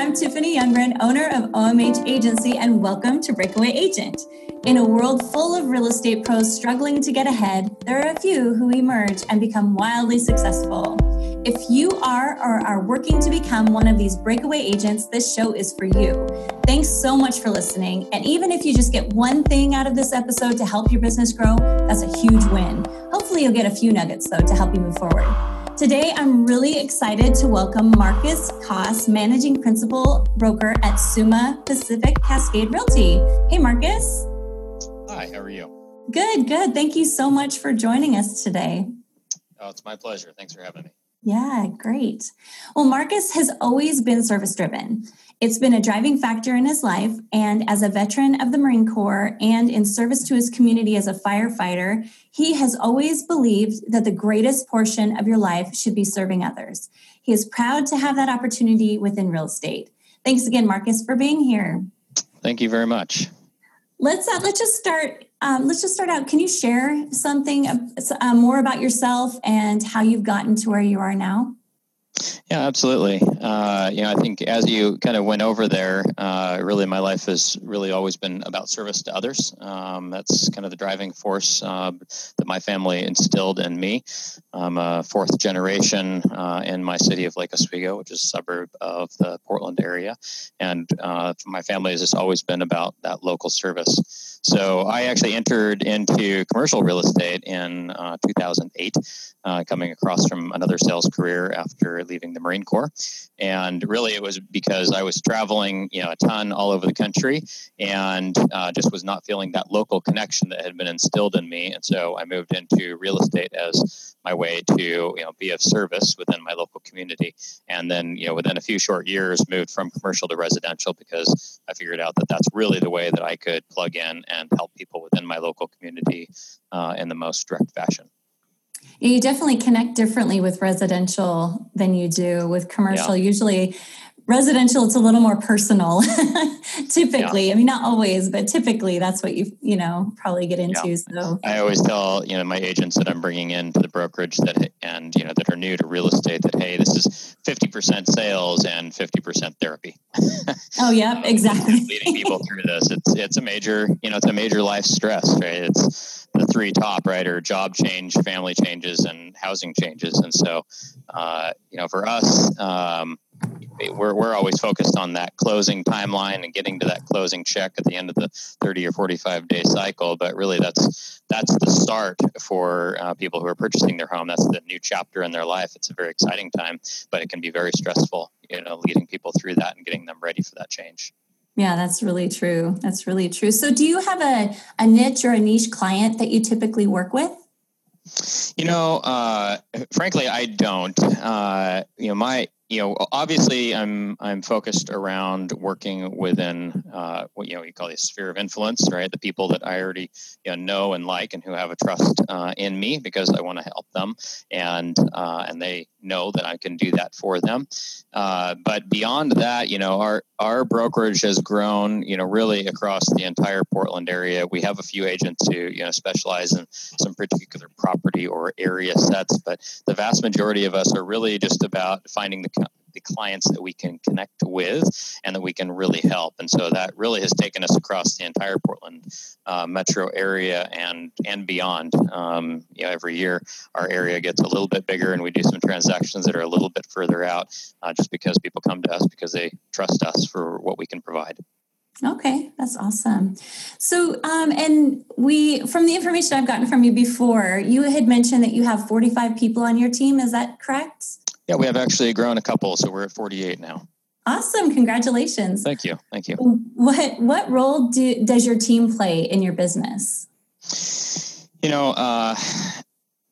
I'm Tiffany Youngren, owner of OMH Agency, and welcome to Breakaway Agent. In a world full of real estate pros struggling to get ahead, there are a few who emerge and become wildly successful. If you are or are working to become one of these breakaway agents, this show is for you. Thanks so much for listening. And even if you just get one thing out of this episode to help your business grow, that's a huge win. Hopefully, you'll get a few nuggets, though, to help you move forward. Today, I'm really excited to welcome Marcus Koss, Managing Principal Broker at Summa Pacific Cascade Realty. Hey, Marcus. Hi, how are you? Good, good. Thank you so much for joining us today. Oh, it's my pleasure. Thanks for having me. Yeah, great. Well, Marcus has always been service driven. It's been a driving factor in his life. And as a veteran of the Marine Corps and in service to his community as a firefighter, he has always believed that the greatest portion of your life should be serving others. He is proud to have that opportunity within real estate. Thanks again, Marcus, for being here. Thank you very much. Let's uh, let's just start. Um, let's just start out. Can you share something uh, uh, more about yourself and how you've gotten to where you are now? Yeah, absolutely. Uh, you know, I think as you kind of went over there, uh, really my life has really always been about service to others. Um, that's kind of the driving force uh, that my family instilled in me. I'm a fourth generation uh, in my city of Lake Oswego, which is a suburb of the Portland area, and uh, my family has just always been about that local service. So I actually entered into commercial real estate in uh, 2008, coming across from another sales career after leaving the Marine Corps. And really, it was because I was traveling, you know, a ton all over the country, and uh, just was not feeling that local connection that had been instilled in me. And so I moved into real estate as my way to, you know, be of service within my local community. And then, you know, within a few short years, moved from commercial to residential because I figured out that that's really the way that I could plug in and help people within my local community uh, in the most direct fashion you definitely connect differently with residential than you do with commercial. Yeah. Usually, residential it's a little more personal typically. Yeah. i mean not always but typically that's what you you know probably get into yeah. so. I always tell you know my agents that i'm bringing into the brokerage that and you know that are new to real estate that hey this is 50% sales and 50% therapy. Oh yeah exactly. leading people through this. It's it's a major you know it's a major life stress right? It's the three top right are job change family changes and housing changes. And so uh, you know for us um, we're, we're always focused on that closing timeline and getting to that closing check at the end of the 30 or 45 day cycle but really that's that's the start for uh, people who are purchasing their home. That's the new chapter in their life. It's a very exciting time but it can be very stressful you know leading people through that and getting them ready for that change. Yeah that's really true. That's really true. So do you have a, a niche or a niche client that you typically work with? You know, uh, frankly, I don't. Uh, you know, my you know, obviously, I'm I'm focused around working within uh, what you know you call the sphere of influence, right? The people that I already you know, know and like, and who have a trust uh, in me because I want to help them, and uh, and they know that I can do that for them. Uh, but beyond that, you know, our our brokerage has grown, you know, really across the entire Portland area. We have a few agents who you know specialize in some particular property or area sets, but the vast majority of us are really just about finding the the clients that we can connect with and that we can really help. And so that really has taken us across the entire Portland uh, metro area and and beyond. Um, you know, every year our area gets a little bit bigger, and we do some transactions that are a little bit further out, uh, just because people come to us because they trust us for what we can provide. Okay, that's awesome. So, um, and we, from the information I've gotten from you before, you had mentioned that you have 45 people on your team. Is that correct? Yeah, we have actually grown a couple, so we're at 48 now. Awesome! Congratulations. Thank you. Thank you. What what role do, does your team play in your business? You know, uh,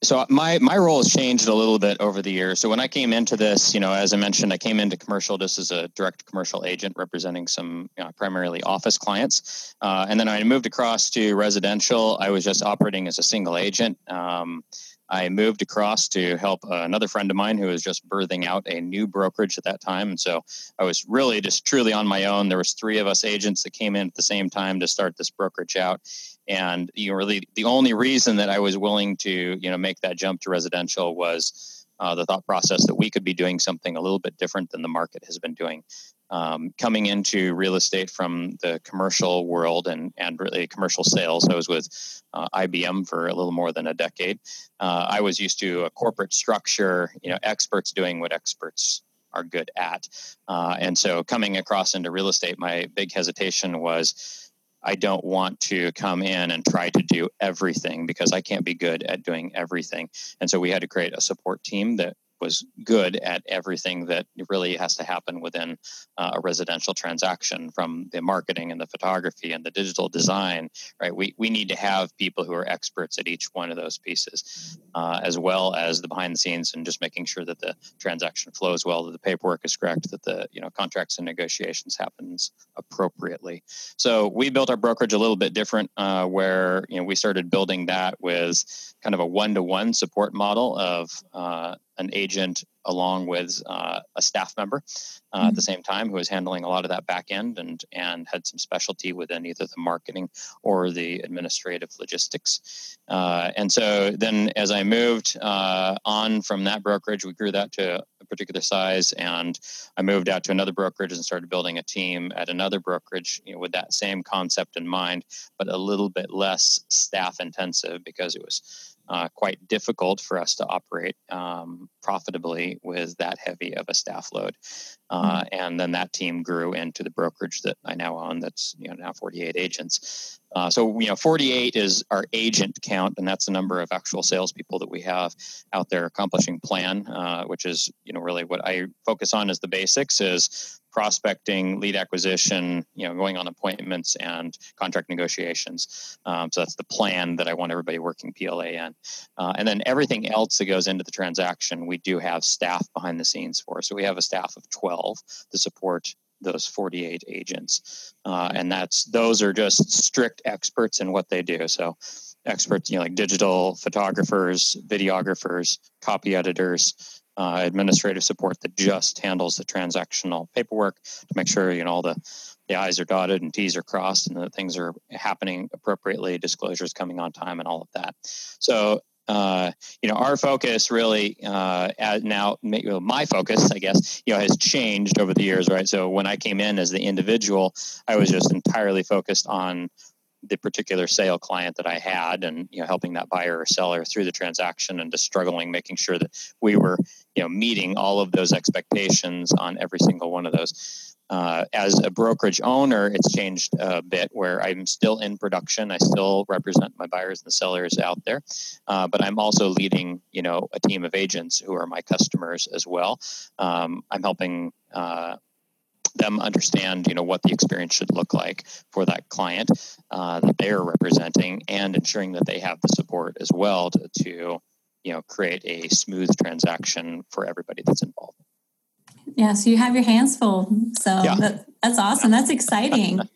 so my my role has changed a little bit over the years. So when I came into this, you know, as I mentioned, I came into commercial just as a direct commercial agent representing some you know, primarily office clients, uh, and then I moved across to residential. I was just operating as a single agent. Um, I moved across to help uh, another friend of mine who was just birthing out a new brokerage at that time, and so I was really just truly on my own. There was three of us agents that came in at the same time to start this brokerage out, and you know, really the only reason that I was willing to you know make that jump to residential was uh, the thought process that we could be doing something a little bit different than the market has been doing. Um, coming into real estate from the commercial world and, and really commercial sales. I was with uh, IBM for a little more than a decade. Uh, I was used to a corporate structure, you know, experts doing what experts are good at. Uh, and so coming across into real estate, my big hesitation was I don't want to come in and try to do everything because I can't be good at doing everything. And so we had to create a support team that was good at everything that really has to happen within uh, a residential transaction from the marketing and the photography and the digital design right? We, we need to have people who are experts at each one of those pieces uh, as well as the behind the scenes and just making sure that the transaction flows well that the paperwork is correct that the you know contracts and negotiations happens appropriately. So we built our brokerage a little bit different uh, where you know we started building that with kind of a one-to-one support model of uh, an agent along with uh, a staff member uh, mm-hmm. at the mm-hmm. same time who was handling a lot of that back end and and had some specialty within either the marketing or the administrative logistics. Uh, and so then as I moved uh, on from that brokerage, we grew that to a particular size, and I moved out to another brokerage and started building a team at another brokerage you know, with that same concept in mind, but a little bit less staff intensive because it was uh, quite difficult for us to operate um, profitably with that heavy of a staff load. Uh, mm-hmm. And then that team grew into the brokerage that I now own. That's you know now 48 agents. Uh, so you know 48 is our agent count, and that's the number of actual salespeople that we have out there accomplishing plan, uh, which is you know really what I focus on as the basics is prospecting, lead acquisition, you know, going on appointments and contract negotiations. Um, so that's the plan that I want everybody working PLA in. Uh, and then everything else that goes into the transaction, we do have staff behind the scenes for. So we have a staff of 12 to support those 48 agents. Uh, and that's those are just strict experts in what they do. So experts, you know, like digital photographers, videographers, copy editors, uh, administrative support that just handles the transactional paperwork to make sure you know all the the I's are dotted and T's are crossed and that things are happening appropriately, disclosures coming on time, and all of that. So uh, you know, our focus really uh, now, my focus, I guess, you know, has changed over the years, right? So when I came in as the individual, I was just entirely focused on the particular sale client that I had and you know helping that buyer or seller through the transaction and just struggling making sure that we were you know meeting all of those expectations on every single one of those. Uh, as a brokerage owner it's changed a bit where I'm still in production. I still represent my buyers and sellers out there. Uh, but I'm also leading you know a team of agents who are my customers as well. Um, I'm helping uh, them understand you know what the experience should look like for that client uh, that they are representing and ensuring that they have the support as well to, to you know create a smooth transaction for everybody that's involved. Yeah so you have your hands full. So yeah. that, that's awesome. That's exciting.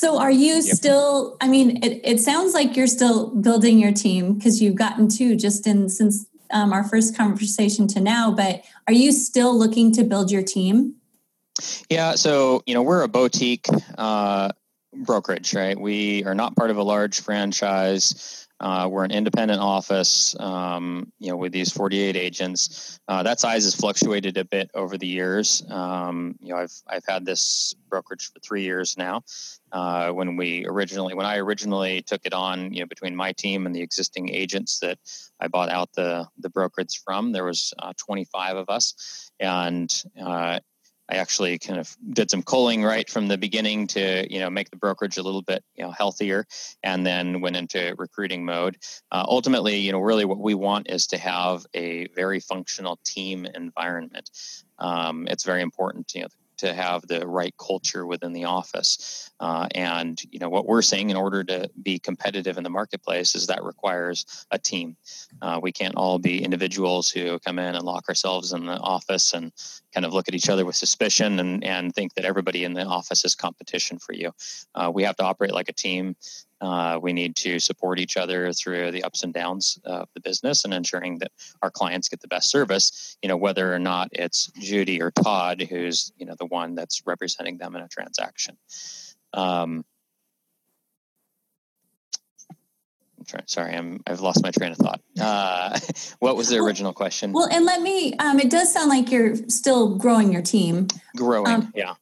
So are you yep. still i mean it, it sounds like you're still building your team because you've gotten two just in since um, our first conversation to now but are you still looking to build your team yeah, so you know we're a boutique uh, brokerage, right? We are not part of a large franchise. Uh, we're an independent office, um, you know, with these 48 agents. Uh, that size has fluctuated a bit over the years. Um, you know, I've I've had this brokerage for three years now. Uh, when we originally, when I originally took it on, you know, between my team and the existing agents that I bought out the the brokerage from, there was uh, 25 of us, and uh, I actually kind of did some culling right from the beginning to you know make the brokerage a little bit you know healthier, and then went into recruiting mode. Uh, ultimately, you know, really what we want is to have a very functional team environment. Um, it's very important. You know, to have the right culture within the office. Uh, and you know what we're saying in order to be competitive in the marketplace is that requires a team. Uh, we can't all be individuals who come in and lock ourselves in the office and kind of look at each other with suspicion and, and think that everybody in the office is competition for you. Uh, we have to operate like a team. Uh, we need to support each other through the ups and downs of the business and ensuring that our clients get the best service. You know, whether or not it's Judy or Todd who's you know the one that's representing them in a transaction. Um, sorry, I'm I've lost my train of thought. Uh, what was the original question? Well, and let me. Um, it does sound like you're still growing your team. Growing, um, yeah.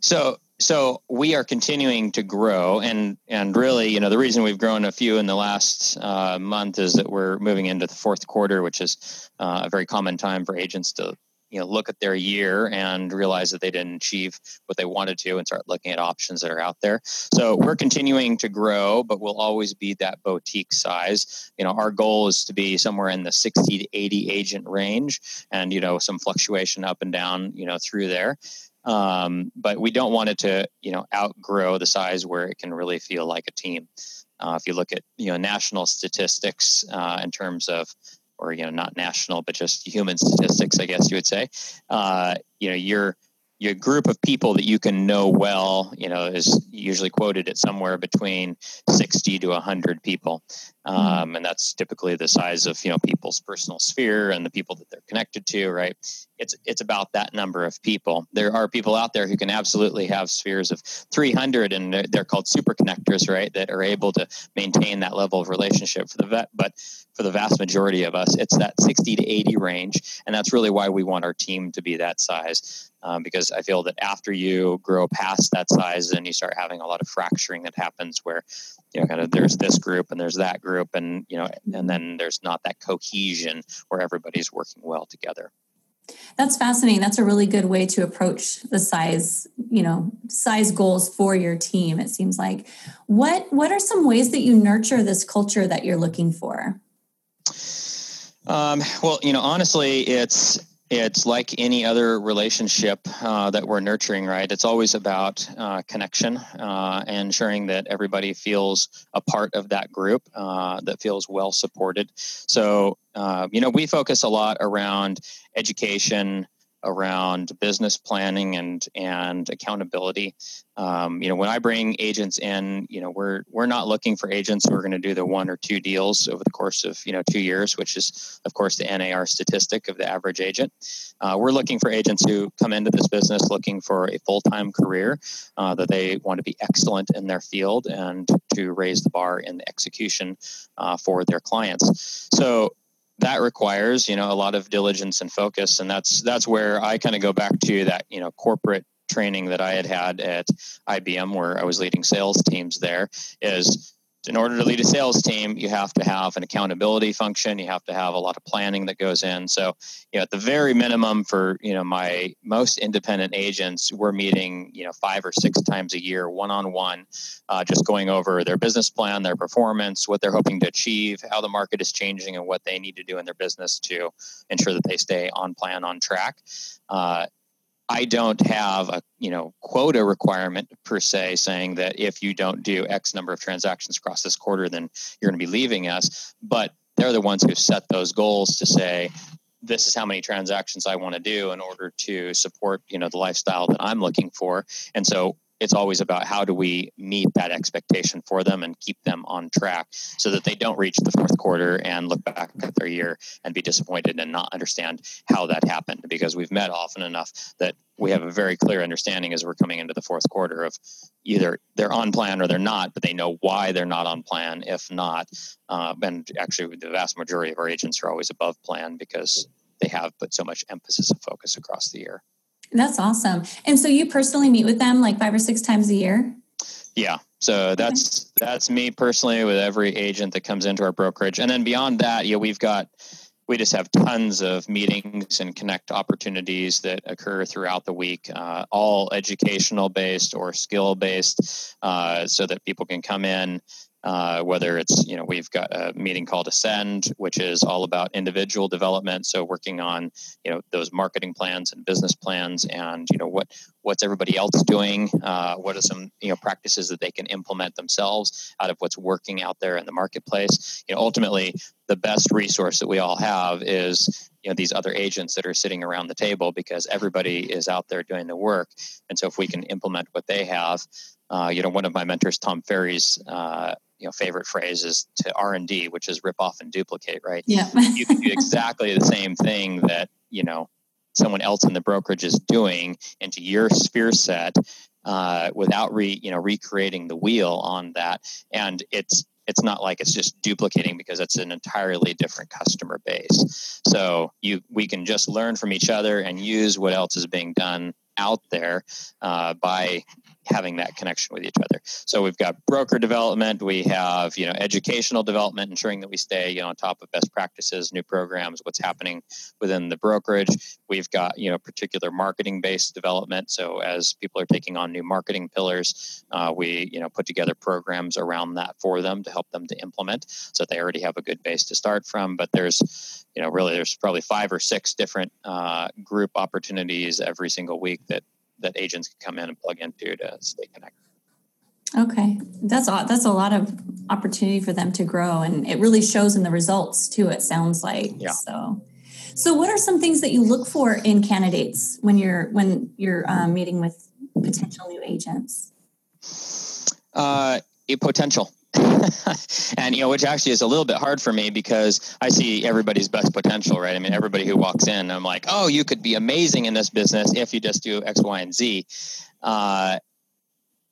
So so we are continuing to grow and and really you know the reason we've grown a few in the last uh, month is that we're moving into the fourth quarter which is uh, a very common time for agents to you know look at their year and realize that they didn't achieve what they wanted to and start looking at options that are out there. So we're continuing to grow but we'll always be that boutique size. You know our goal is to be somewhere in the 60 to 80 agent range and you know some fluctuation up and down you know through there um, but we don't want it to you know outgrow the size where it can really feel like a team. Uh, if you look at you know national statistics uh, in terms of or you know not national but just human statistics i guess you would say uh, you know you're your group of people that you can know well, you know, is usually quoted at somewhere between 60 to 100 people. Hmm. Um, and that's typically the size of, you know, people's personal sphere and the people that they're connected to, right? It's, it's about that number of people. There are people out there who can absolutely have spheres of 300 and they're, they're called super connectors, right? That are able to maintain that level of relationship for the vet. But for the vast majority of us, it's that 60 to 80 range. And that's really why we want our team to be that size um, because I feel that after you grow past that size, then you start having a lot of fracturing that happens where, you know, kind of there's this group and there's that group, and you know, and then there's not that cohesion where everybody's working well together. That's fascinating. That's a really good way to approach the size, you know, size goals for your team. It seems like. What What are some ways that you nurture this culture that you're looking for? Um, well, you know, honestly, it's it's like any other relationship uh, that we're nurturing, right? It's always about uh, connection uh, and ensuring that everybody feels a part of that group, uh, that feels well supported. So, uh, you know, we focus a lot around education, around business planning and and accountability. Um, you know, when I bring agents in, you know, we're we're not looking for agents who are going to do the one or two deals over the course of you know two years, which is of course the NAR statistic of the average agent. Uh, we're looking for agents who come into this business looking for a full time career, uh, that they want to be excellent in their field and to raise the bar in the execution uh, for their clients. So that requires you know a lot of diligence and focus. And that's that's where i kind of go back to that you know corporate training that i had had at ibm where i was leading sales teams there is in order to lead a sales team, you have to have an accountability function. You have to have a lot of planning that goes in. So, you know, at the very minimum for you know my most independent agents, we're meeting you know five or six times a year, one on one, just going over their business plan, their performance, what they're hoping to achieve, how the market is changing, and what they need to do in their business to ensure that they stay on plan, on track. Uh, I don't have a you know quota requirement per se saying that if you don't do X number of transactions across this quarter, then you're going to be leaving us. But they're the ones who set those goals to say this is how many transactions I want to do in order to support you know the lifestyle that I'm looking for. And so it's always about how do we meet that expectation for them and keep them on track so that they don't reach the fourth quarter and look back at their year and be disappointed and not understand how that happened. Because we've met often enough that we have a very clear understanding as we're coming into the fourth quarter of either they're on plan or they're not but they know why they're not on plan if not. Uh, and actually the vast majority of our agents are always above plan because they have put so much emphasis and focus across the year that's awesome. And so you personally meet with them like five or six times a year? Yeah. So that's okay. that's me personally with every agent that comes into our brokerage. And then beyond that, yeah, we've got we just have tons of meetings and connect opportunities that occur throughout the week, uh, all educational based or skill based, uh, so that people can come in, uh, whether it's you know we've got a meeting called ascend which is all about individual development. So working on you know those marketing plans and business plans and you know what what's everybody else doing? Uh, what are some you know practices that they can implement themselves out of what's working out there in the marketplace? You know ultimately the best resource that we all have is you know these other agents that are sitting around the table because everybody is out there doing the work. And so if we can implement what they have uh, you know one of my mentors tom ferry's uh, you know favorite phrase is to r&d which is rip off and duplicate right? Yeah. You can do exactly the same thing that you know someone else in the brokerage is doing into your sphere set uh, without re you know recreating the wheel on that. And it's it's not like it's just duplicating because it's an entirely different customer base. So you we can just learn from each other and use what else is being done out there uh, by having that connection with each other. So we've got broker development, we have you know educational development, ensuring that we stay you know on top of best practices, new programs, what's happening within the brokerage. We've got you know particular marketing based development. So as people are taking on new marketing pillars, uh, we you know put together programs around that for them to help them to implement, so they already have a good base to start from. But there's you know really there's probably five or six different uh, group opportunities every single week that that agents can come in and plug into to stay connected. Okay, that's a, that's a lot of opportunity for them to grow, and it really shows in the results too. It sounds like yeah. so. So, what are some things that you look for in candidates when you're when you're um, meeting with potential new agents? Uh, a potential. and you know, which actually is a little bit hard for me because I see everybody's best potential, right? I mean, everybody who walks in, I'm like, oh, you could be amazing in this business if you just do X, Y, and Z. Uh,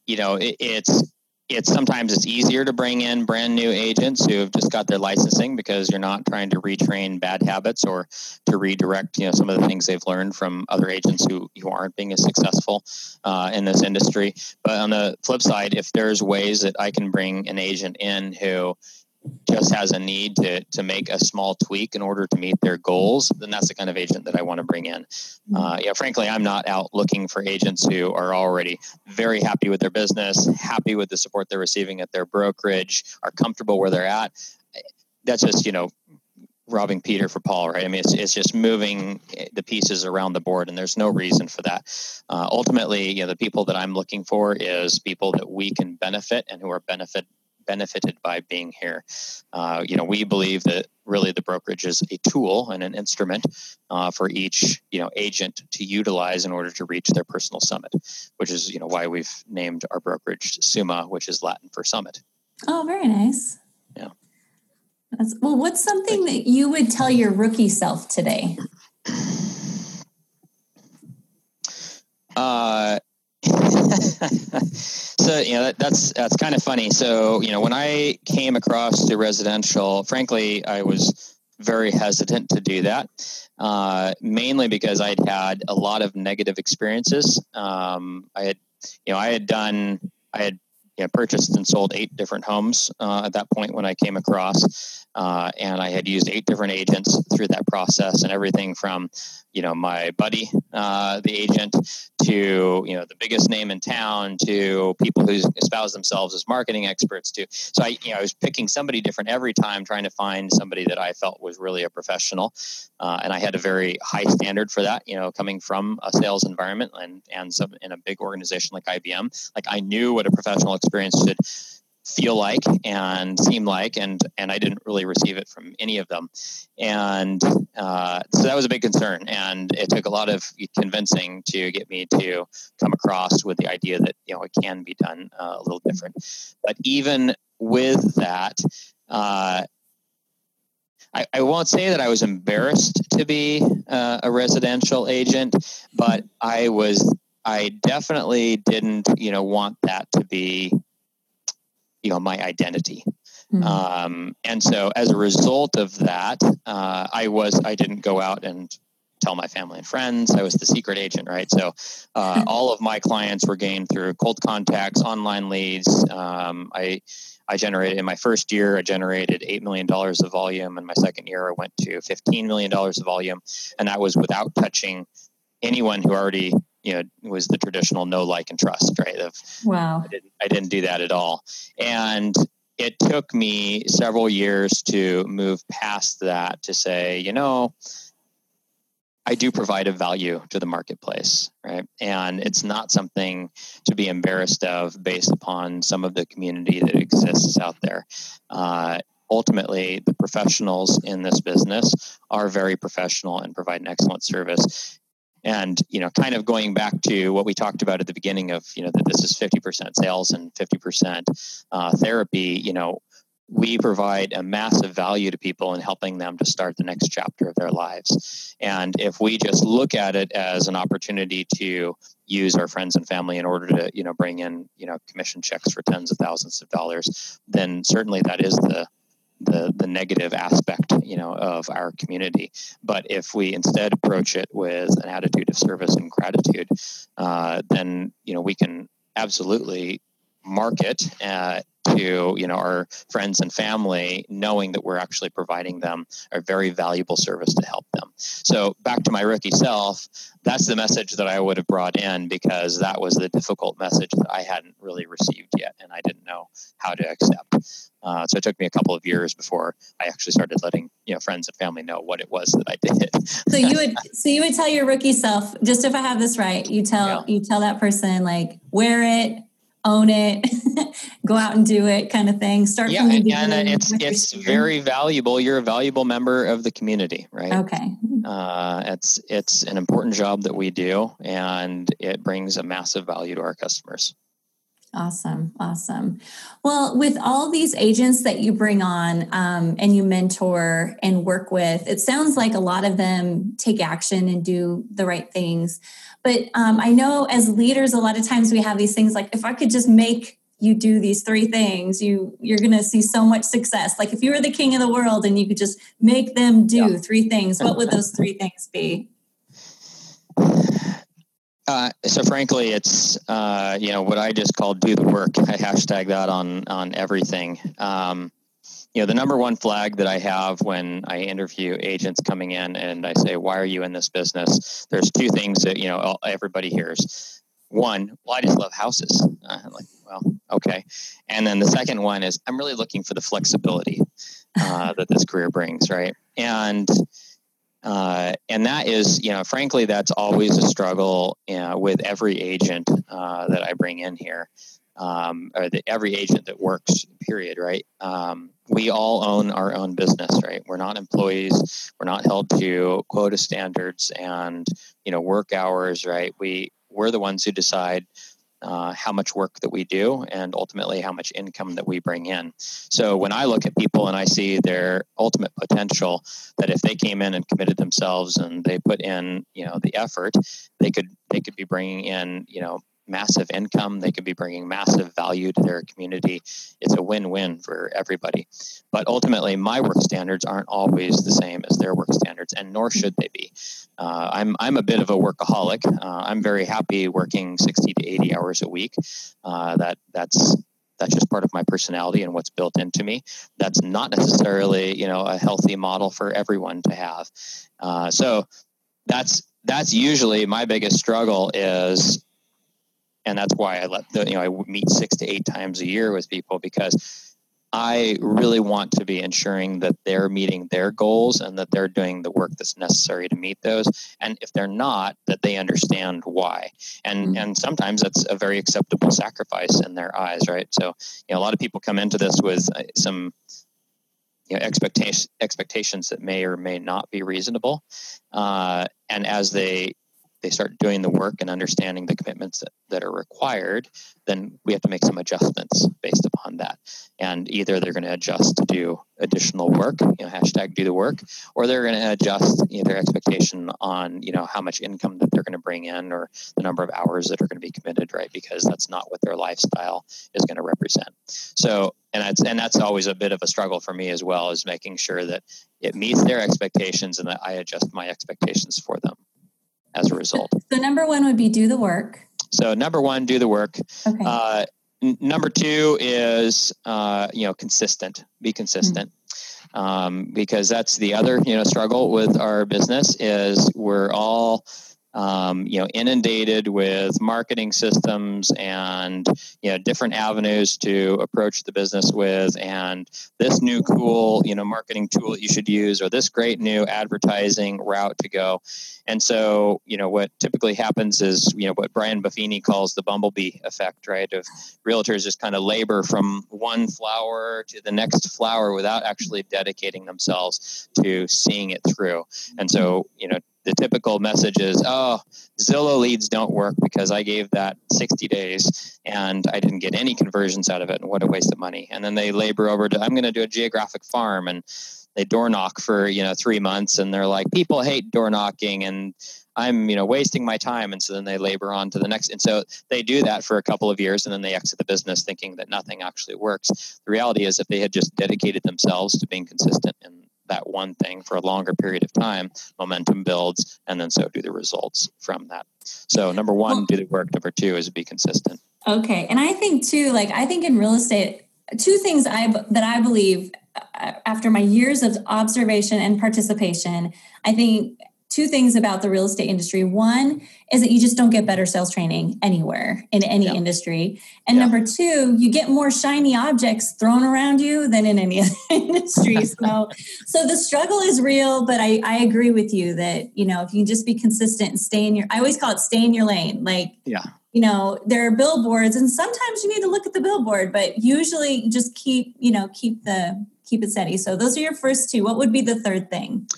you know, it, it's it's sometimes it's easier to bring in brand new agents who have just got their licensing because you're not trying to retrain bad habits or to redirect you know some of the things they've learned from other agents who, who aren't being as successful uh, in this industry. But on the flip side if there's ways that i can bring an agent in who just has a need to to make a small tweak in order to meet their goals, then that's the kind of agent that I want to bring in. Mm-hmm. Uh, yeah, frankly, I'm not out looking for agents who are already very happy with their business, happy with the support they're receiving at their brokerage, are comfortable where they're at. That's just you know robbing Peter for Paul, right? I mean, it's, it's just moving the pieces around the board, and there's no reason for that. Uh, ultimately, you know, the people that I'm looking for is people that we can benefit and who are benefit benefited by being here. Uh, you know, we believe that really the brokerage is a tool and an instrument uh, for each you know agent to utilize in order to reach their personal summit, which is you know why we've named our brokerage Summa, which is Latin for summit. Oh, very nice. Yeah. That's, well, what's something that you would tell your rookie self today? Uh, so you know that, that's that's kind of funny. So you know when I came across the residential, frankly, I was very hesitant to do that, uh, mainly because I'd had a lot of negative experiences. Um, I had, you know, I had done, I had you know, purchased and sold eight different homes uh, at that point when I came across, uh, and I had used eight different agents through that process, and everything from, you know, my buddy, uh, the agent, to you know the biggest name in town, to people who espouse themselves as marketing experts. To so I, you know, I was picking somebody different every time, trying to find somebody that I felt was really a professional, uh, and I had a very high standard for that. You know, coming from a sales environment and and some in a big organization like IBM, like I knew what a professional experience should feel like and seem like and and i didn't really receive it from any of them. And uh, so that was a big concern and it took a lot of convincing to get me to come across with the idea that you know it can be done uh, a little different. But even with that uh, I, I, won't say that I was embarrassed to be uh, a residential agent, but I was I definitely didn't, you know, want that to be, you know, my identity. Mm-hmm. Um, and so as a result of that, uh, I was, I didn't go out and tell my family and friends. I was the secret agent, right? So uh, hmm. all of my clients were gained through cold contacts, online leads. Um, I, I generated in my first year, I generated $8 million of volume. In my second year, I went to $15 million of volume. And that was without touching anyone who already you know was the traditional know like and trust right of wow I didn't, I didn't do that at all and it took me several years to move past that to say you know I do provide a value to the marketplace, right? And it's not something to be embarrassed of based upon some of the community that exists out there. Uh, ultimately, the professionals in this business are very professional and provide an excellent service and you know kind of going back to what we talked about at the beginning of you know that this is 50% sales and 50% uh, therapy you know we provide a massive value to people in helping them to start the next chapter of their lives. And if we just look at it as an opportunity to use our friends and family in order to, you know, bring in, you know, commission checks for tens of thousands of dollars, then certainly that is the the the negative aspect you know of our community. But if we instead approach it with an attitude of service and gratitude uh, then you know we can absolutely market uh, to you know our friends and family knowing that we're actually providing them a very valuable service to help them. So back to my rookie self that's the message that i would have brought in because that was the difficult message that i hadn't really received yet and i didn't know how to accept. Uh, so it took me a couple of years before i actually started letting you know friends and family know what it was that i did. So you would so you would tell your rookie self just if i have this right you tell yeah. you tell that person like wear it own it, go out and do it kind of thing. Start yeah, from the beginning. And it's it's very valuable. You're a valuable member of the community, right? Okay. Uh, it's it's an important job that we do, and it brings a massive value to our customers. Awesome. Awesome. Well, with all these agents that you bring on um, and you mentor and work with, it sounds like a lot of them take action and do the right things. But um, I know as leaders, a lot of times we have these things like, if I could just make you do these three things you you're going to see so much success like if you were the king of the world and you could just make them do yeah. three things what would those three things be uh, so frankly, it's uh, you know what I just called "do the work." I hashtag that on on everything. Um, you know, the number one flag that I have when I interview agents coming in and I say, "Why are you in this business?" There's two things that you know everybody hears. One, well, I just love houses. Uh, like, well, okay. And then the second one is, I'm really looking for the flexibility uh, that this career brings, right? And uh, and that is, you know, frankly, that's always a struggle you know, with every agent uh, that I bring in here, um, or the, every agent that works. Period. Right. Um, we all own our own business. Right. We're not employees. We're not held to quota standards and you know work hours. Right. We we're the ones who decide uh, how much work that we do and ultimately how much income that we bring in. So when I look at people and I see their ultimate potential, that if they came in and committed themselves and they put in, you know, the effort, they could they could be bringing in, you know, massive income. They could be bringing massive value to their community. It's a win win for everybody. But ultimately, my work standards aren't always the same as their work standards, and nor should they be. Uh, I'm, I'm a bit of a workaholic. Uh, I'm very happy working 60 to 80 hours a week. Uh, that That's that's just part of my personality and what's built into me that's not necessarily you know a healthy model for everyone to have uh, so that's that's usually my biggest struggle is and that's why I let the you know I meet six to eight times a year with people because I really want to be ensuring that they're meeting their goals and that they're doing the work that's necessary to meet those. And if they're not, that they understand why. And mm-hmm. and sometimes that's a very acceptable sacrifice in their eyes, right? So you know a lot of people come into this with uh, some you know, expectation, expectations that may or may not be reasonable. Uh, and as they they start doing the work and understanding the commitments that, that are required, then we have to make some adjustments based upon that. And either they're going to adjust to do additional work, you know, hashtag do the work, or they're going to adjust you know, their expectation on, you know, how much income that they're going to bring in or the number of hours that are going to be committed, right? Because that's not what their lifestyle is going to represent. So, and that's and that's always a bit of a struggle for me as well, is making sure that it meets their expectations and that I adjust my expectations for them as a result. So number one would be do the work. So number one, do the work. Okay. Uh, n- number two is uh, you know consistent. Be consistent. Mm-hmm. Um, because that's the other you know struggle with our business is we're all um, you know, inundated with marketing systems and you know different avenues to approach the business with, and this new cool you know marketing tool that you should use, or this great new advertising route to go. And so, you know, what typically happens is you know what Brian Buffini calls the bumblebee effect, right? Of realtors just kind of labor from one flower to the next flower without actually dedicating themselves to seeing it through. And so, you know, the typical message is, "Oh, Zillow leads don't work because I gave that 60 days and I didn't get any conversions out of it, and what a waste of money." And then they labor over to, "I'm going to do a geographic farm," and they door knock for you know three months, and they're like, "People hate door knocking," and I'm, you know, wasting my time. And so then they labor on to the next. And so they do that for a couple of years and then they exit the business thinking that nothing actually works. The reality is if they had just dedicated themselves to being consistent in that one thing for a longer period of time, momentum builds and then so do the results from that. So number one, do the work. Number two is be consistent. Okay. And I think too, like I think in real estate, two things I that I believe uh, after my years of observation and participation, I think two things about the real estate industry. One is that you just don't get better sales training anywhere in any yeah. industry. And yeah. number two, you get more shiny objects thrown around you than in any other industry. So, so the struggle is real, but I, I agree with you that, you know, if you just be consistent and stay in your, I always call it stay in your lane. Like, yeah. You know, there are billboards and sometimes you need to look at the billboard, but usually just keep, you know, keep the, keep it steady. So those are your first two. What would be the third thing?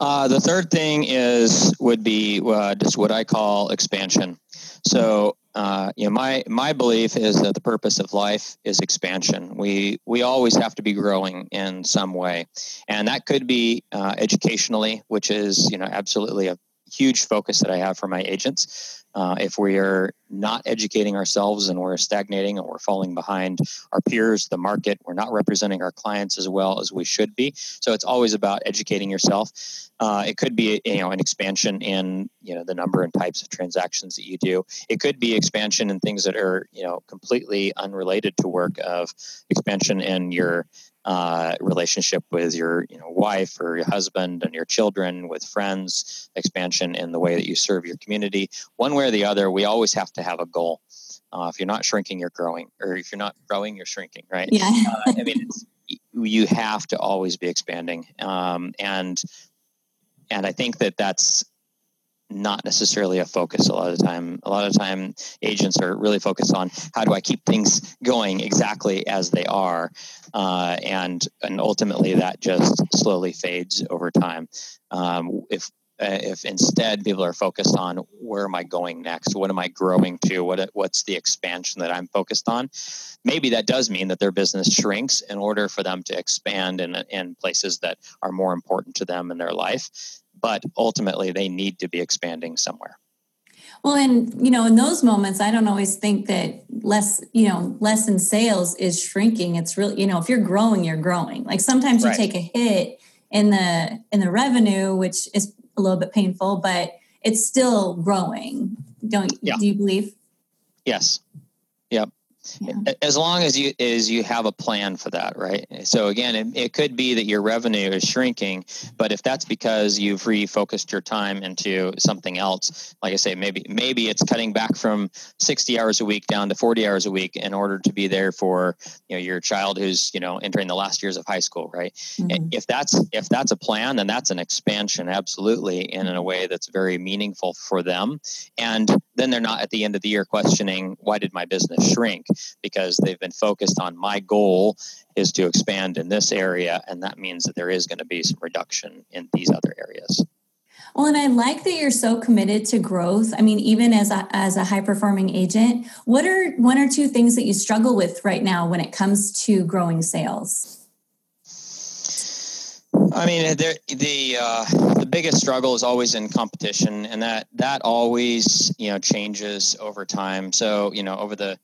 Uh, the third thing is would be uh, just what I call expansion. So uh, you know, my my belief is that the purpose of life is expansion. We we always have to be growing in some way, and that could be uh, educationally, which is you know absolutely a huge focus that I have for my agents. Uh, if we are not educating ourselves and we're stagnating and we're falling behind our peers, the market, we're not representing our clients as well as we should be. So it's always about educating yourself. Uh, it could be you know an expansion in you know the number and types of transactions that you do. It could be expansion in things that are you know completely unrelated to work of expansion in your uh, relationship with your you know wife or your husband and your children with friends expansion in the way that you serve your community. One way or the other we always have to have a goal. Uh, if you're not shrinking you're growing or if you're not growing you're shrinking right? Yeah. Uh, i mean you have to always be expanding. Um, and and i think that that's not necessarily a focus a lot of time. A lot of time, agents are really focused on how do I keep things going exactly as they are, uh, and and ultimately that just slowly fades over time. Um, if uh, if instead people are focused on where am I going next? What am I growing to? What what's the expansion that I'm focused on? Maybe that does mean that their business shrinks in order for them to expand in in places that are more important to them in their life but ultimately they need to be expanding somewhere. Well, and you know, in those moments, I don't always think that less, you know, less in sales is shrinking. It's really, you know, if you're growing, you're growing. Like sometimes you take a hit in the in the revenue, which is a little bit painful, but it's still growing. Don't yeah. do you believe? Yes. Yep yeah. as long as you as you have a plan for that right so again it, it, could be that your revenue is shrinking but if that's because you've refocused your time into something else like i say maybe maybe it's cutting back from 60 hours a week down to 40 hours a week in order to be there for you know your child who's you know entering the last years of high school right mm-hmm. if that's if that's a plan then that's an expansion absolutely and in a way that's very meaningful for them and then they're not at the end of the year questioning why did my business shrink because they've been focused on my goal is to expand in this area and that means that there is going to be some reduction in these other areas well, and I like that you're so committed to growth. I mean, even as a, as a high performing agent, what are one or two things that you struggle with right now when it comes to growing sales? I mean, the uh, the biggest struggle is always in competition, and that that always you know changes over time. So you know, over the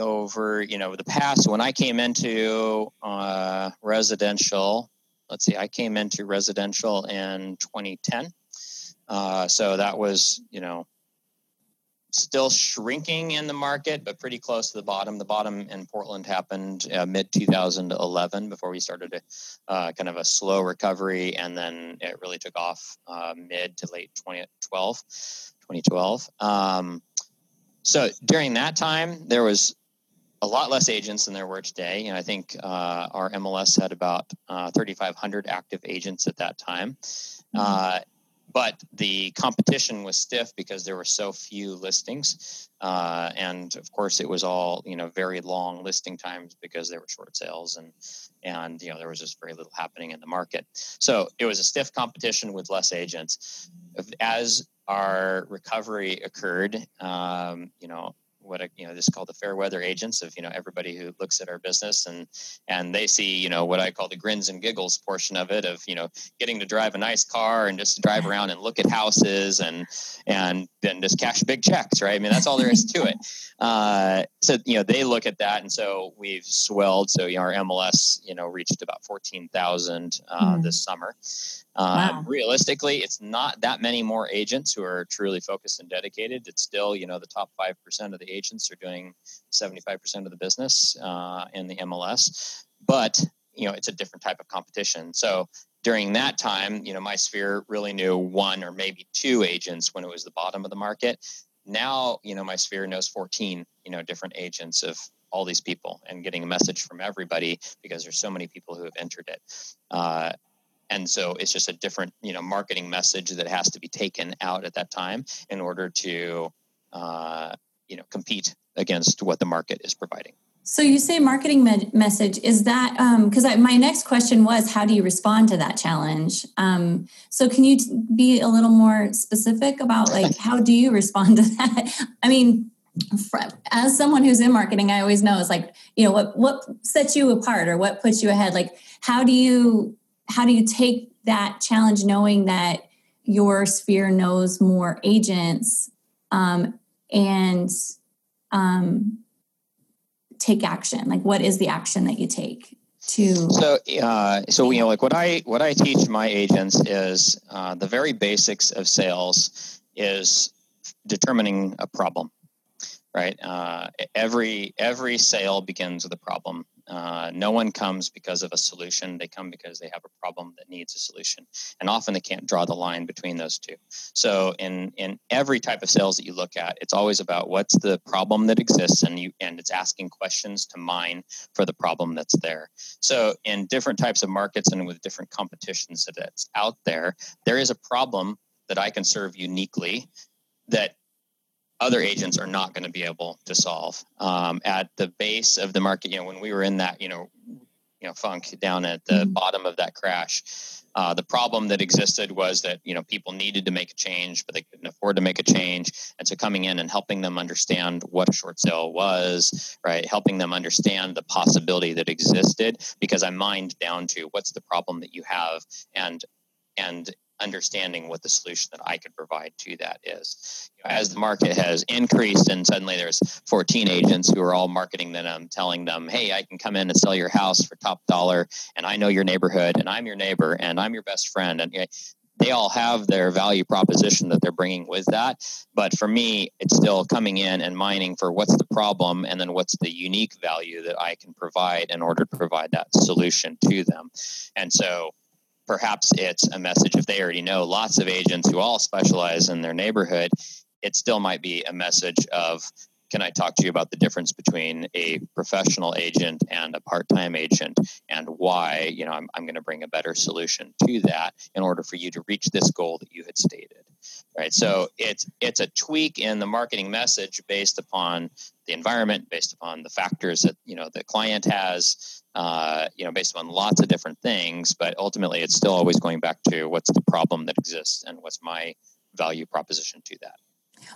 over you know the past when I came into uh, residential. Let's see, I came into residential in 2010. Uh, so that was you know still shrinking in the market, but pretty close to the bottom. The bottom in Portland happened uh, mid 2011 before we started a uh, kind of a slow recovery, and then it really took off uh, mid to late 2012. 2012. Um, so during that time, there was a lot less agents than there were today. And I think uh, our MLS had about uh, 3,500 active agents at that time. Mm-hmm. Uh, but the competition was stiff because there were so few listings uh, and of course it was all you know very long listing times because there were short sales and and you know there was just very little happening in the market so it was a stiff competition with less agents as our recovery occurred um, you know what I, you know this is called the fair weather agents of you know everybody who looks at our business and and they see you know what I call the grins and giggles portion of it of you know getting to drive a nice car and just drive around and look at houses and and then just cash big checks right? I mean that's all there is to it. Uh, so you know they look at that and so we've swelled. So you know, our MLS you know reached about fourteen thousand uh, mm. this summer wow. Realistically, it's not that many more agents who are truly focused and dedicated. It's still, you know, the top 5% of the agents are doing 75% of the business uh, in the MLS. But, you know, it's a different type of competition. So during that time, you know, my sphere really knew one or maybe two agents when it was the bottom of the market. Now, you know, my sphere knows 14, you know, different agents of all these people and getting a message from everybody because there's so many people who have entered it. Uh, and so it's just a different you know marketing message that has to be taken out at that time in order to uh, you know compete against what the market is providing. So you say marketing me- message is that because um, my next question was how do you respond to that challenge? Um, so can you t- be a little more specific about like how do you respond to that? I mean as someone who's in marketing i always know it's like you know what what sets you apart or what puts you ahead? Like how do you how do you take that challenge knowing that your sphere knows more agents um, and um, take action? Like what is the action that you take to so uh, so you know like what i what i teach my agents is uh, the very basics of sales is determining a problem right? Uh, every every sale begins with a problem uh, no one comes because of a solution. They come because they have a problem that needs a solution. And often they can't draw the line between those two. So in, in every type of sales that you look at, it's always about what's the problem that exists and you and it's asking questions to mine for the problem that's there. So in different types of markets and with different competitions that that's out there, there is a problem that I can serve uniquely that other agents are not going to be able to solve. Um, at the base of the market, you know, when we were in that, you know, you know, funk down at the mm-hmm. bottom of that crash, uh, the problem that existed was that you know people needed to make a change, but they couldn't afford to make a change, and so coming in and helping them understand what a short sale was, right, helping them understand the possibility that existed, because I mined down to what's the problem that you have, and and understanding what the solution that I could provide to that is. You know, as the market has increased and suddenly there's 14 agents who are all marketing them, um, telling them, hey, I can come in and sell your house for top dollar, and I know your neighborhood, and I'm your neighbor, and I'm your best friend. And you know, they all have their value proposition that they're bringing with that. But for me, it's still coming in and mining for what's the problem and then what's the unique value that I can provide in order to provide that solution to them. And so perhaps it's a message if they already know lots of agents who all specialize in their neighborhood it still might be a message of can I talk to you about the difference between a professional agent and a part-time agent and why, you know, I'm, I'm going to bring a better solution to that in order for you to reach this goal that you had stated. Right. So it's it's a tweak in the marketing message based upon the environment, based upon the factors that, you know, the client has, uh, you know, based on lots of different things, but ultimately it's still always going back to what's the problem that exists and what's my value proposition to that.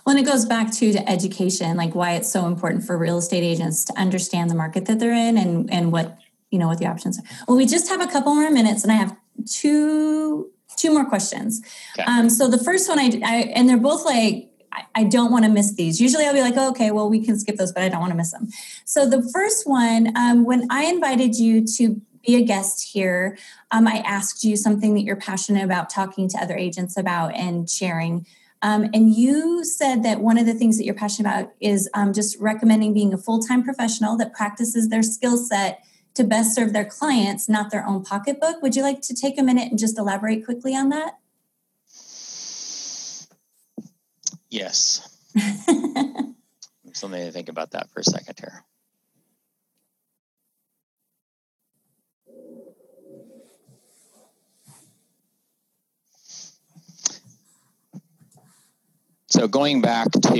Well, and it goes back to to education, like why it's so important for real estate agents to understand the market that they're in and and what you know what the options are. Well, we just have a couple more minutes, and I have two two more questions. Okay. Um, so the first one, I, I and they're both like I don't want to miss these. Usually I'll be like, oh, okay, well, we can skip those, but I don't want to miss them. So the first one, um, when I invited you to be a guest here, um, I asked you something that you're passionate about talking to other agents about and sharing. Um, and you said that one of the things that you're passionate about is um, just recommending being a full time professional that practices their skill set to best serve their clients, not their own pocketbook. Would you like to take a minute and just elaborate quickly on that? Yes. so let me think about that for a second here. so going back to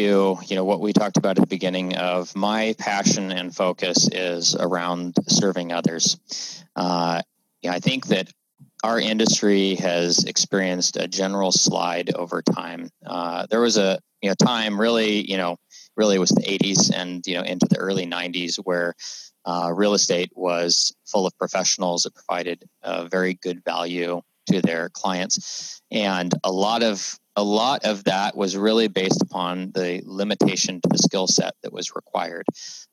you know what we talked about at the beginning of my passion and focus is around serving others. Uh, yeah, I think that our industry has experienced a general slide over time. Uh, there was a you know time really you know really was the 80s and you know into the early 90s where uh, real estate was full of professionals that provided a very good value to their clients and a lot of a lot of that was really based upon the limitation to the skill set that was required.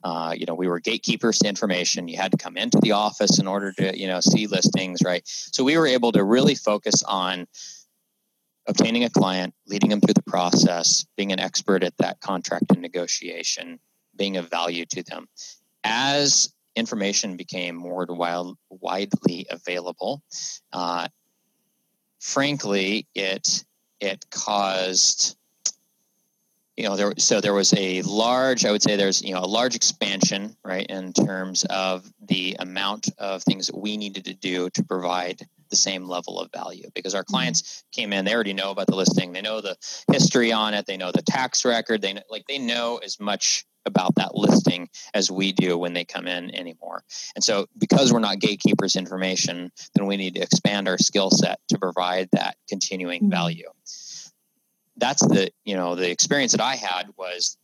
Uh, you know, we were gatekeepers to information. You had to come into the office in order to, you know, see listings, right? So we were able to really focus on obtaining a client, leading them through the process, being an expert at that contract and negotiation, being of value to them. As information became more wild, widely available, uh, frankly, it it caused you know there so there was a large i would say there's you know a large expansion right in terms of the amount of things that we needed to do to provide the same level of value. Because our mm-hmm. clients came in they already know about the listing. They know the history on it. They know the tax record. They know, like they know as much about that listing as we do when they come in anymore. And so, because we're not gatekeepers information, then we need to expand our skill set to provide that continuing mm-hmm. value. That's the you know the experience that I had was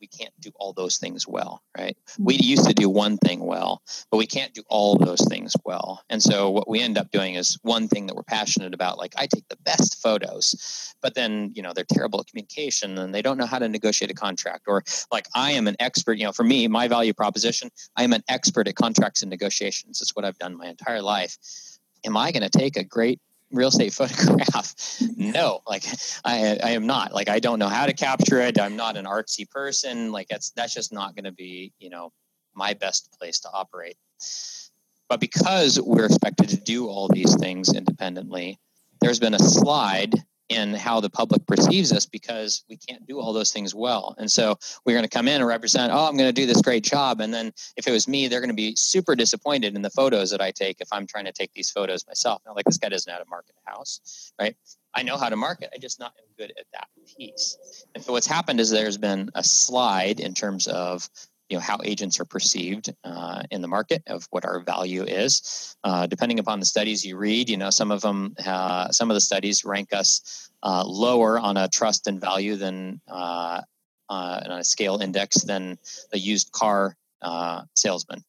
we can't do all those things well, right? We mm-hmm. used to do one thing well, but we can't do all those things well. And so what we end up doing is one thing that we're passionate about. Like I take the best photos, but then you know they're terrible at communication and they don't know how to negotiate a contract. Or like I am an expert. You know, for me, my value proposition, I am an expert at contracts and negotiations. It's what I've done my entire life. Am I going to take a great real estate photograph. No like i i am not. Like i don't know how to capture it. I'm not an artsy person. Like that's that's just not going to be you know my best place to operate. But because we're expected to do all these things independently there's been a slide in how the public perceives us because we can't do all those things well. And so we're going to come in and represent, oh, I'm going to do this great job. And then if it was me, they're going to be super disappointed in the photos that I take if I'm trying to take these photos myself. Now, like this guy doesn't know how to market a house, right? I know how to market. I just not am good at that piece. And so what's happened is there's been a slide in terms of you know how agents are perceived uh, in the market of what our value is. Uh, depending upon the studies you read you know some of them uh, some of the studies rank us uh, lower on a trust and value than uh, uh, on a scale index than the used car salesman.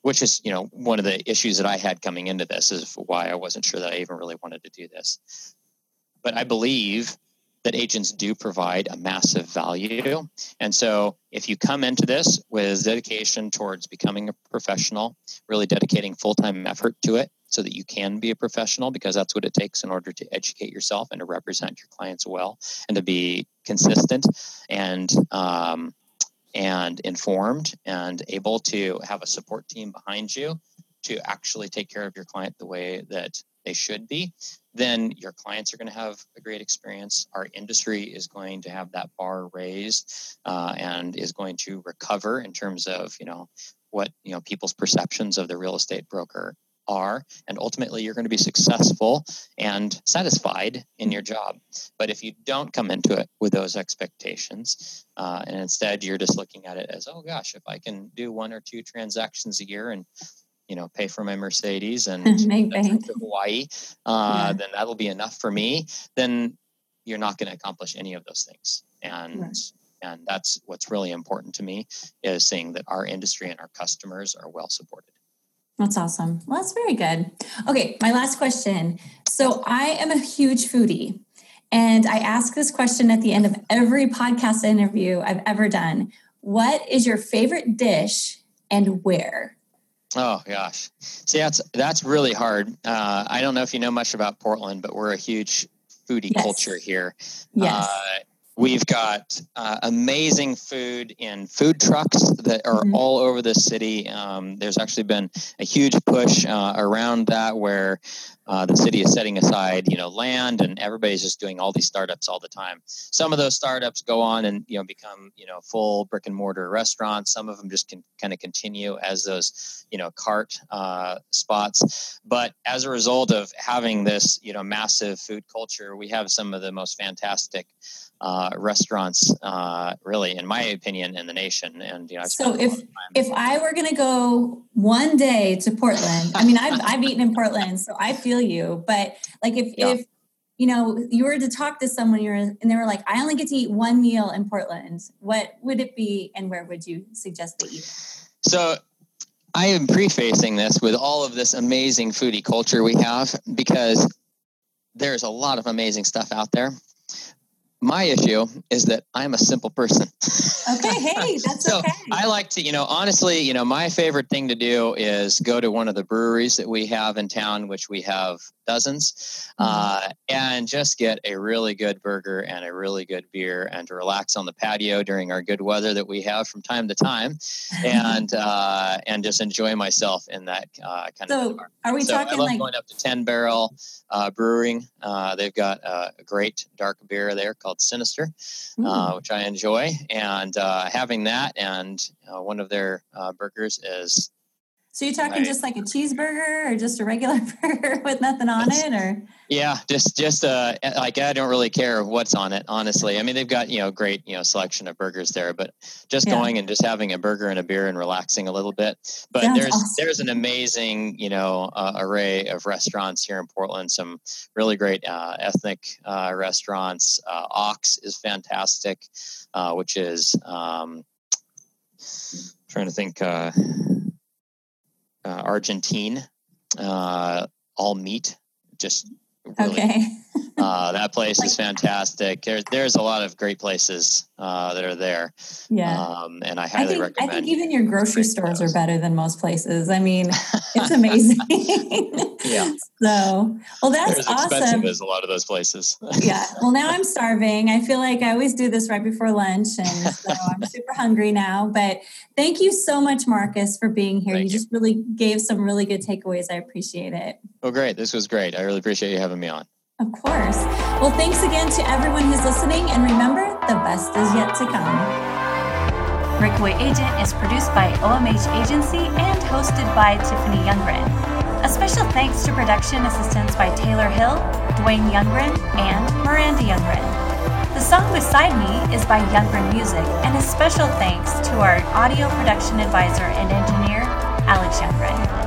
Which is you know one of the issues that i had coming into this is why i wasn't sure that i even really wanted to do this. But i believe that agents do provide a massive value. And so, if you come into this with dedication towards becoming a professional, really dedicating full time effort to it so that you can be a professional, because that's what it takes in order to educate yourself and to represent your clients well and to be consistent and, um, and informed and able to have a support team behind you to actually take care of your client the way that they should be, then your clients are going to have a great experience. Our industry is going to have that bar raised uh, and is going to recover in terms of you know what you know people's perceptions of the real estate broker are and ultimately you're going to be successful and satisfied in your job but if you don't come into it with those expectations uh, and instead you're just looking at it as oh gosh if i can do one or two transactions a year and you know, pay for my Mercedes and to Hawaii, uh, yeah. then that'll be enough for me. Then you're not going to accomplish any of those things. And right. and that's what's really important to me is seeing that our industry and our customers are well supported. That's awesome. Well, that's very good. Okay, my last question. So I am a huge foodie. And I ask this question at the end of every podcast interview I've ever done. What is your favorite dish and where? Oh gosh, see that's that's really hard. Uh, I don't know if you know much about Portland, but we're a huge foodie yes. culture here. Yes. Uh, We've got uh, amazing food in food trucks that are mm-hmm. all over the city. Um, there's actually been a huge push uh, around that where uh, the city is setting aside, you know, land, and everybody's just doing all these startups all the time. Some of those startups go on and you know become you know full brick and mortar restaurants. Some of them just can kind of continue as those you know cart uh, spots. But as a result of having this you know massive food culture, we have some of the most fantastic uh, restaurants, uh, really, in my opinion, in the nation. And you know, so if if I were going to go one day to Portland, I mean, I've I've eaten in Portland, so I feel you. But like, if yeah. if you know you were to talk to someone, you're and they were like, I only get to eat one meal in Portland. What would it be, and where would you suggest they eat? So I am prefacing this with all of this amazing foodie culture we have because there's a lot of amazing stuff out there my issue is that I'm a simple person. Okay, hey, that's so okay. I like to, you know, honestly, you know, my favorite thing to do is go to one of the breweries that we have in town, which we have dozens, mm-hmm. uh, and just get a really good burger and a really good beer and to relax on the patio during our good weather that we have from time to time, and uh, and just enjoy myself in that uh, kind so of. So, are we so talking I love like going up to Ten Barrel uh, Brewing? Uh, they've got a great dark beer there called Sinister, uh, hmm. which I enjoy, and uh, having that and uh, one of their uh, burgers is so you're talking right. just like a cheeseburger or just a regular burger with nothing on it or? Yeah, just just uh like I don't really care what's on it, honestly. I mean, they've got, you know, great, you know, selection of burgers there, but just yeah. going and just having a burger and a beer and relaxing a little bit. But Sounds there's awesome. there's an amazing, you know, uh, array of restaurants here in Portland, some really great uh, ethnic uh, restaurants. Uh, Ox is fantastic, uh, which is um trying to think uh Argentine, uh, all meat, just really, okay. uh, that place is fantastic. There's there's a lot of great places uh, that are there. Yeah, um, and I highly I think, recommend. I think even your grocery stores are better than most places. I mean, it's amazing. yeah. So, well, that's They're as awesome. expensive as a lot of those places. yeah. Well, now I'm starving. I feel like I always do this right before lunch, and so I'm super hungry now. But thank you so much, Marcus, for being here. You, you just really gave some really good takeaways. I appreciate it. Oh, great! This was great. I really appreciate you having me on. Of course. Well, thanks again to everyone who's listening, and remember, the best is yet to come. Breakaway Agent is produced by OMH Agency and hosted by Tiffany Youngren. A special thanks to production assistance by Taylor Hill, Dwayne Youngren, and Miranda Youngren. The song Beside Me is by Youngren Music, and a special thanks to our audio production advisor and engineer, Alex Youngren.